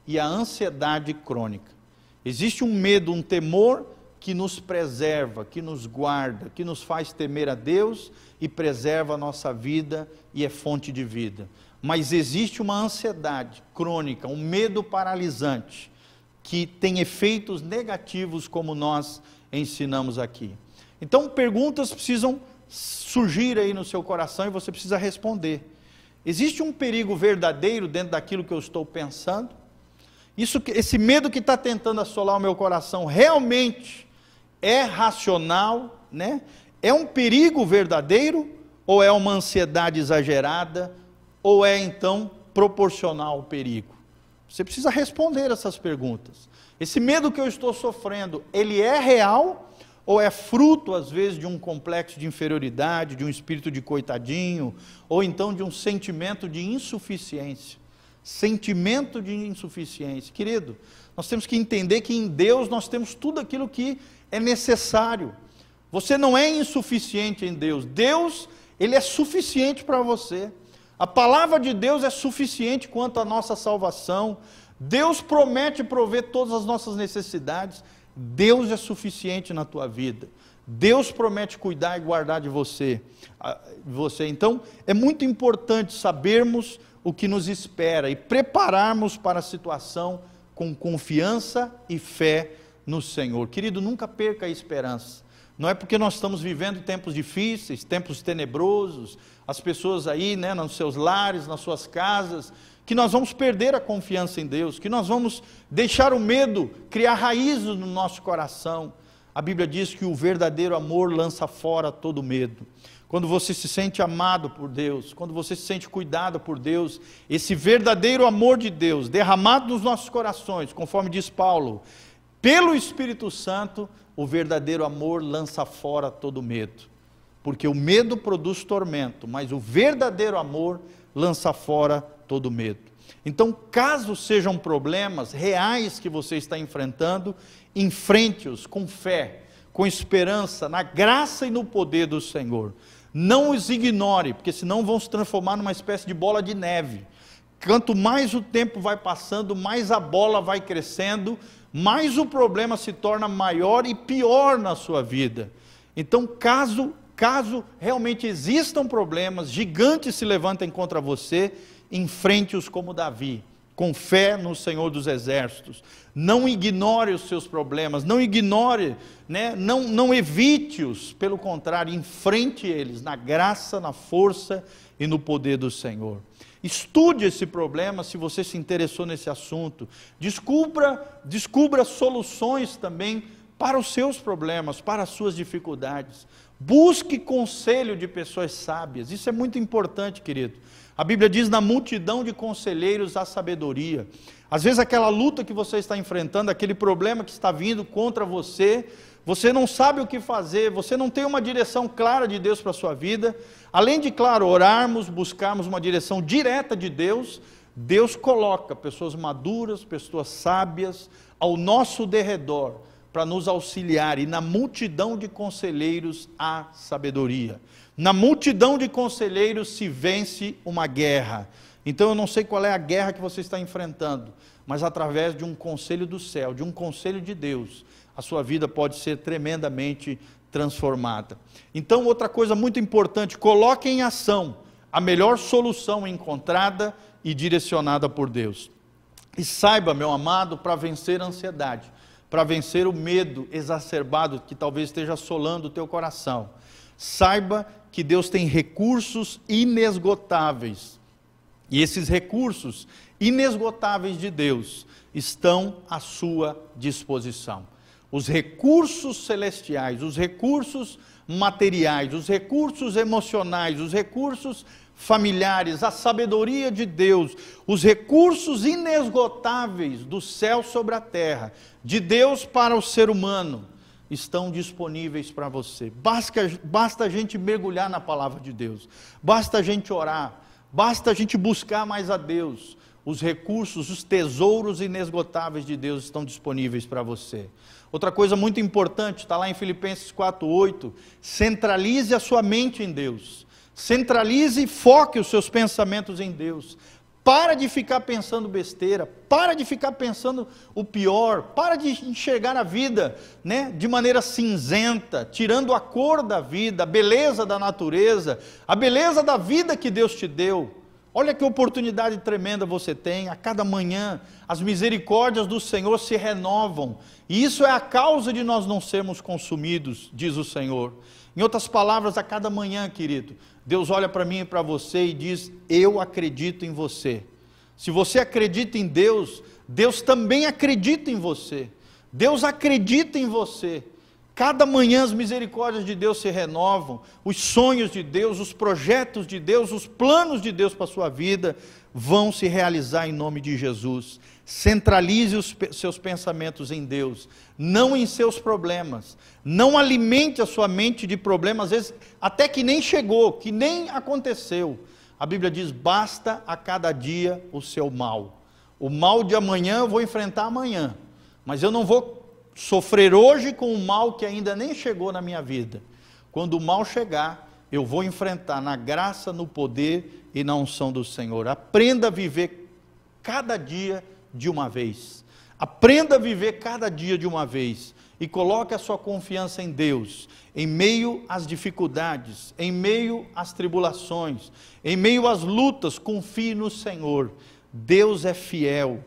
e a ansiedade crônica. Existe um medo, um temor que nos preserva, que nos guarda, que nos faz temer a Deus e preserva a nossa vida e é fonte de vida. Mas existe uma ansiedade crônica, um medo paralisante, que tem efeitos negativos, como nós ensinamos aqui. Então, perguntas precisam surgir aí no seu coração e você precisa responder. Existe um perigo verdadeiro dentro daquilo que eu estou pensando? Isso, esse medo que está tentando assolar o meu coração realmente é racional, né? É um perigo verdadeiro ou é uma ansiedade exagerada ou é então proporcional ao perigo? Você precisa responder essas perguntas. Esse medo que eu estou sofrendo, ele é real ou é fruto às vezes de um complexo de inferioridade, de um espírito de coitadinho, ou então de um sentimento de insuficiência? Sentimento de insuficiência. Querido, nós temos que entender que em Deus nós temos tudo aquilo que é necessário. Você não é insuficiente em Deus. Deus, ele é suficiente para você. A palavra de Deus é suficiente quanto à nossa salvação. Deus promete prover todas as nossas necessidades. Deus é suficiente na tua vida. Deus promete cuidar e guardar de você. você. Então, é muito importante sabermos o que nos espera e prepararmos para a situação com confiança e fé no Senhor. Querido, nunca perca a esperança. Não é porque nós estamos vivendo tempos difíceis, tempos tenebrosos, as pessoas aí, né, nos seus lares, nas suas casas, que nós vamos perder a confiança em Deus, que nós vamos deixar o medo criar raízes no nosso coração. A Bíblia diz que o verdadeiro amor lança fora todo medo quando você se sente amado por Deus, quando você se sente cuidado por Deus, esse verdadeiro amor de Deus derramado nos nossos corações, conforme diz Paulo, pelo Espírito Santo, o verdadeiro amor lança fora todo medo. Porque o medo produz tormento, mas o verdadeiro amor lança fora todo medo. Então, caso sejam problemas reais que você está enfrentando, enfrente-os com fé, com esperança, na graça e no poder do Senhor. Não os ignore, porque senão vão se transformar numa espécie de bola de neve. Quanto mais o tempo vai passando, mais a bola vai crescendo, mais o problema se torna maior e pior na sua vida. Então, caso caso realmente existam problemas, gigantes se levantem contra você, enfrente-os como Davi com fé no Senhor dos Exércitos. Não ignore os seus problemas, não ignore, né? não, não evite-os, pelo contrário, enfrente eles na graça, na força e no poder do Senhor. Estude esse problema se você se interessou nesse assunto. Descubra, descubra soluções também para os seus problemas, para as suas dificuldades. Busque conselho de pessoas sábias. Isso é muito importante, querido. A Bíblia diz: na multidão de conselheiros há sabedoria. Às vezes, aquela luta que você está enfrentando, aquele problema que está vindo contra você, você não sabe o que fazer, você não tem uma direção clara de Deus para a sua vida. Além de, claro, orarmos, buscarmos uma direção direta de Deus, Deus coloca pessoas maduras, pessoas sábias ao nosso derredor para nos auxiliar, e na multidão de conselheiros há sabedoria. Na multidão de conselheiros se vence uma guerra. Então eu não sei qual é a guerra que você está enfrentando, mas através de um conselho do céu, de um conselho de Deus, a sua vida pode ser tremendamente transformada. Então, outra coisa muito importante, coloque em ação a melhor solução encontrada e direcionada por Deus. E saiba, meu amado, para vencer a ansiedade, para vencer o medo exacerbado que talvez esteja assolando o teu coração, saiba que Deus tem recursos inesgotáveis. E esses recursos inesgotáveis de Deus estão à sua disposição. os recursos celestiais, os recursos materiais, os recursos emocionais, os recursos familiares, a sabedoria de Deus, os recursos inesgotáveis do céu sobre a terra, de Deus para o ser humano, estão disponíveis para você. Basta, basta a gente mergulhar na palavra de Deus, basta a gente orar, basta a gente buscar mais a Deus. Os recursos, os tesouros inesgotáveis de Deus estão disponíveis para você. Outra coisa muito importante, está lá em Filipenses 4,8: centralize a sua mente em Deus. Centralize e foque os seus pensamentos em Deus. Para de ficar pensando besteira, para de ficar pensando o pior, para de enxergar a vida né, de maneira cinzenta, tirando a cor da vida, a beleza da natureza, a beleza da vida que Deus te deu. Olha que oportunidade tremenda você tem, a cada manhã as misericórdias do Senhor se renovam, e isso é a causa de nós não sermos consumidos, diz o Senhor. Em outras palavras, a cada manhã, querido, Deus olha para mim e para você e diz: Eu acredito em você. Se você acredita em Deus, Deus também acredita em você. Deus acredita em você. Cada manhã as misericórdias de Deus se renovam, os sonhos de Deus, os projetos de Deus, os planos de Deus para a sua vida vão se realizar em nome de Jesus. Centralize os seus pensamentos em Deus, não em seus problemas. Não alimente a sua mente de problemas, às vezes até que nem chegou, que nem aconteceu. A Bíblia diz: basta a cada dia o seu mal. O mal de amanhã eu vou enfrentar amanhã, mas eu não vou sofrer hoje com o mal que ainda nem chegou na minha vida. Quando o mal chegar, eu vou enfrentar na graça, no poder e na unção do Senhor. Aprenda a viver cada dia de uma vez. Aprenda a viver cada dia de uma vez e coloque a sua confiança em Deus, em meio às dificuldades, em meio às tribulações, em meio às lutas, confie no Senhor. Deus é fiel.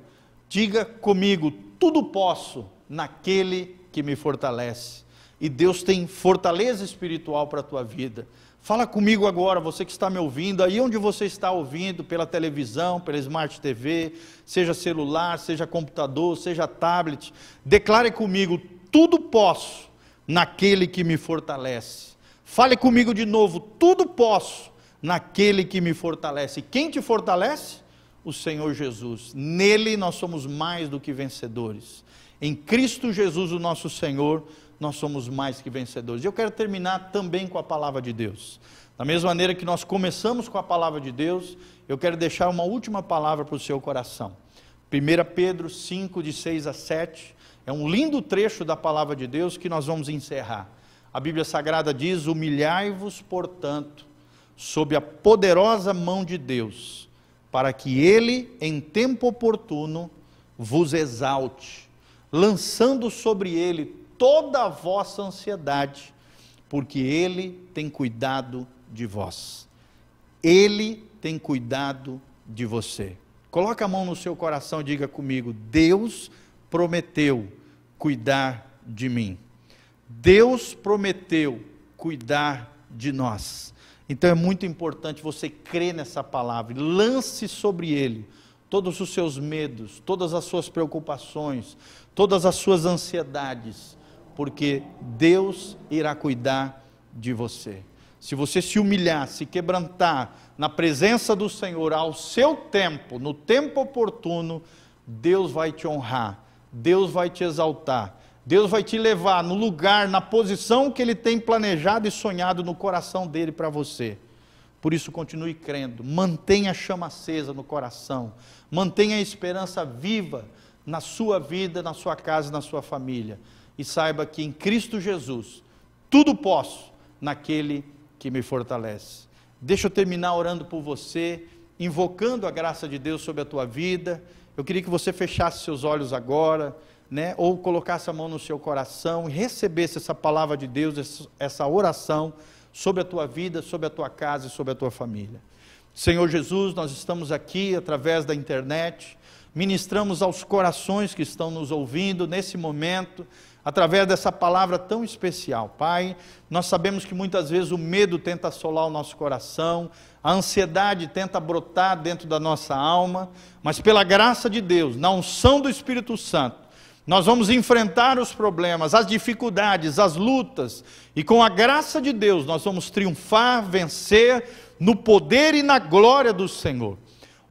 Diga comigo: tudo posso naquele que me fortalece. E Deus tem fortaleza espiritual para a tua vida. Fala comigo agora, você que está me ouvindo, aí onde você está ouvindo, pela televisão, pela Smart TV, seja celular, seja computador, seja tablet, declare comigo: tudo posso naquele que me fortalece. Fale comigo de novo: tudo posso naquele que me fortalece. Quem te fortalece? O Senhor Jesus. Nele nós somos mais do que vencedores. Em Cristo Jesus, o nosso Senhor nós somos mais que vencedores. E eu quero terminar também com a palavra de Deus. Da mesma maneira que nós começamos com a palavra de Deus, eu quero deixar uma última palavra para o seu coração. 1 Pedro 5, de 6 a 7, é um lindo trecho da palavra de Deus que nós vamos encerrar. A Bíblia Sagrada diz: Humilhai-vos, portanto, sob a poderosa mão de Deus, para que Ele, em tempo oportuno, vos exalte, lançando sobre Ele toda a vossa ansiedade, porque Ele tem cuidado de vós. Ele tem cuidado de você. Coloque a mão no seu coração e diga comigo: Deus prometeu cuidar de mim. Deus prometeu cuidar de nós. Então é muito importante você crer nessa palavra, lance sobre ele todos os seus medos, todas as suas preocupações, todas as suas ansiedades, porque Deus irá cuidar de você. Se você se humilhar, se quebrantar na presença do Senhor ao seu tempo, no tempo oportuno, Deus vai te honrar, Deus vai te exaltar, Deus vai te levar no lugar, na posição que Ele tem planejado e sonhado no coração dele para você. Por isso, continue crendo, mantenha a chama acesa no coração, mantenha a esperança viva na sua vida, na sua casa, na sua família e saiba que em Cristo Jesus tudo posso naquele que me fortalece. Deixa eu terminar orando por você, invocando a graça de Deus sobre a tua vida. Eu queria que você fechasse seus olhos agora, né, ou colocasse a mão no seu coração e recebesse essa palavra de Deus, essa oração sobre a tua vida, sobre a tua casa e sobre a tua família. Senhor Jesus, nós estamos aqui através da internet, ministramos aos corações que estão nos ouvindo nesse momento através dessa palavra tão especial. Pai, nós sabemos que muitas vezes o medo tenta assolar o nosso coração, a ansiedade tenta brotar dentro da nossa alma, mas pela graça de Deus, na unção do Espírito Santo, Nós vamos enfrentar os problemas, as dificuldades, as lutas, e com a graça de Deus nós vamos triunfar, vencer no poder e na glória do Senhor.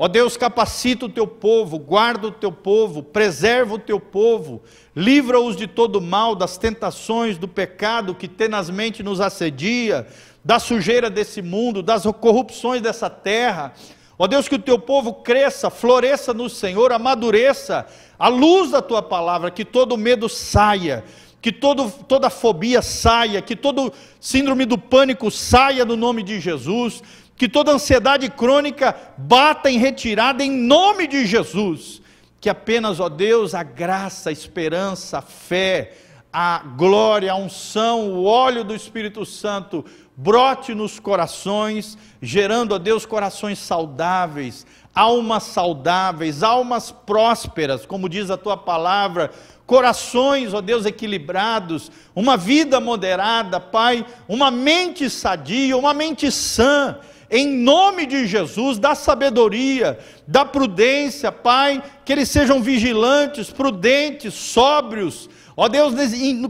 Ó Deus, capacita o teu povo, guarda o teu povo, preserva o teu povo, livra-os de todo mal, das tentações, do pecado que tenazmente nos assedia, da sujeira desse mundo, das corrupções dessa terra. Ó Deus, que o teu povo cresça, floresça no Senhor, amadureça, a luz da tua palavra, que todo medo saia, que todo, toda fobia saia, que todo síndrome do pânico saia no nome de Jesus, que toda ansiedade crônica bata em retirada em nome de Jesus. Que apenas, ó Deus, a graça, a esperança, a fé, a glória, a unção, o óleo do Espírito Santo brote nos corações, gerando, ó Deus, corações saudáveis, almas saudáveis, almas prósperas, como diz a tua palavra, corações, ó Deus, equilibrados, uma vida moderada, Pai, uma mente sadia, uma mente sã, em nome de Jesus, da sabedoria, da prudência, Pai, que eles sejam vigilantes, prudentes, sóbrios, ó Deus,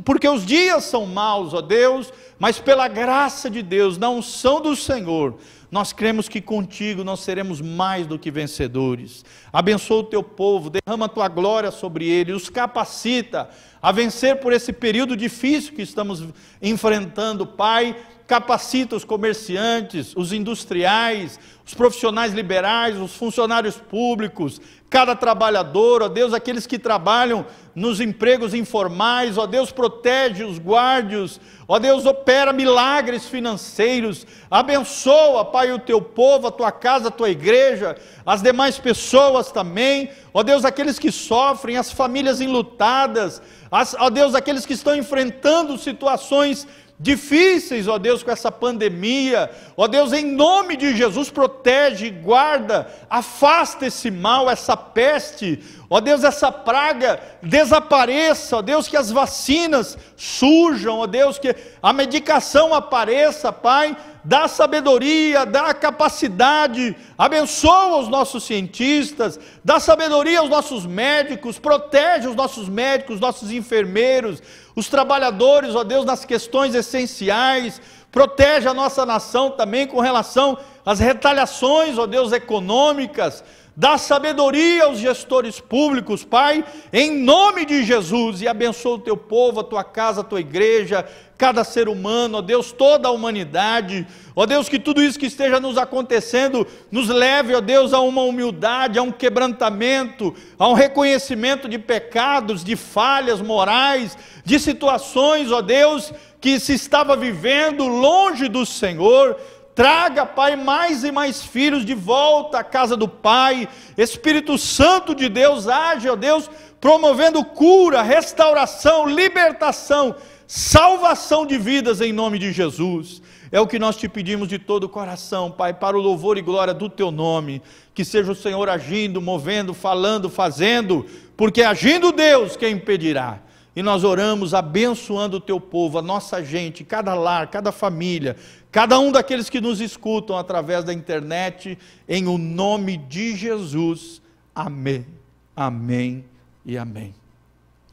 porque os dias são maus, ó Deus, mas pela graça de Deus, na unção do Senhor, nós cremos que contigo nós seremos mais do que vencedores. Abençoa o teu povo, derrama a tua glória sobre ele, os capacita a vencer por esse período difícil que estamos enfrentando, Pai capacita os comerciantes, os industriais, os profissionais liberais, os funcionários públicos, cada trabalhador, ó Deus, aqueles que trabalham nos empregos informais, ó Deus, protege os guardas, ó Deus, opera milagres financeiros, abençoa, Pai, o teu povo, a tua casa, a tua igreja, as demais pessoas também, ó Deus, aqueles que sofrem, as famílias enlutadas, as, ó Deus, aqueles que estão enfrentando situações difíceis, ó Deus, com essa pandemia. Ó Deus, em nome de Jesus, protege, guarda, afasta esse mal, essa peste. Ó Deus, essa praga desapareça. Ó Deus, que as vacinas surjam. Ó Deus, que a medicação apareça, Pai. Dá sabedoria, dá capacidade, abençoa os nossos cientistas, dá sabedoria aos nossos médicos, protege os nossos médicos, os nossos enfermeiros, os trabalhadores, ó Deus, nas questões essenciais, protege a nossa nação também com relação às retaliações, ó Deus, econômicas, dá sabedoria aos gestores públicos, Pai, em nome de Jesus, e abençoa o teu povo, a tua casa, a tua igreja, cada ser humano, ó Deus, toda a humanidade, ó Deus, que tudo isso que esteja nos acontecendo nos leve, ó Deus, a uma humildade, a um quebrantamento, a um reconhecimento de pecados, de falhas morais, de situações, ó Deus, que se estava vivendo longe do Senhor, Traga, Pai, mais e mais filhos de volta à casa do Pai. Espírito Santo de Deus, age, ó Deus, promovendo cura, restauração, libertação, salvação de vidas em nome de Jesus. É o que nós te pedimos de todo o coração, Pai, para o louvor e glória do teu nome. Que seja o Senhor agindo, movendo, falando, fazendo, porque agindo Deus, quem impedirá? E nós oramos abençoando o teu povo, a nossa gente, cada lar, cada família, cada um daqueles que nos escutam através da internet, em o nome de Jesus. Amém, amém e amém.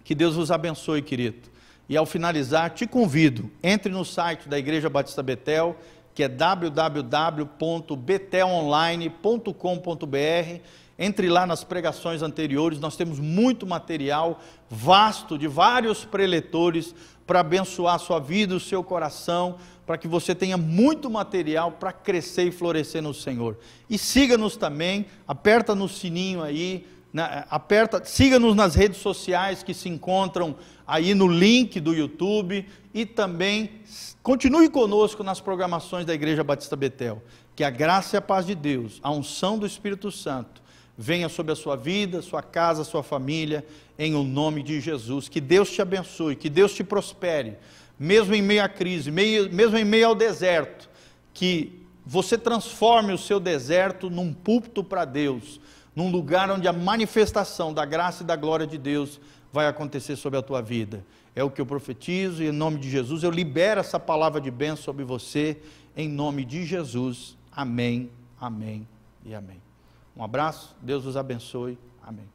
Que Deus vos abençoe, querido. E ao finalizar, te convido, entre no site da Igreja Batista Betel, que é www.betelonline.com.br entre lá nas pregações anteriores, nós temos muito material vasto de vários preletores para abençoar a sua vida, o seu coração, para que você tenha muito material para crescer e florescer no Senhor. E siga-nos também, aperta no sininho aí, na, aperta, siga-nos nas redes sociais que se encontram aí no link do YouTube e também continue conosco nas programações da Igreja Batista Betel. Que a graça e a paz de Deus, a unção do Espírito Santo venha sobre a sua vida, sua casa, sua família, em o nome de Jesus. Que Deus te abençoe, que Deus te prospere, mesmo em meio à crise, meio, mesmo em meio ao deserto, que você transforme o seu deserto num púlpito para Deus, num lugar onde a manifestação da graça e da glória de Deus vai acontecer sobre a tua vida. É o que eu profetizo e em nome de Jesus eu libero essa palavra de bênção sobre você, em nome de Jesus. Amém, amém e amém. Um abraço, Deus os abençoe. Amém.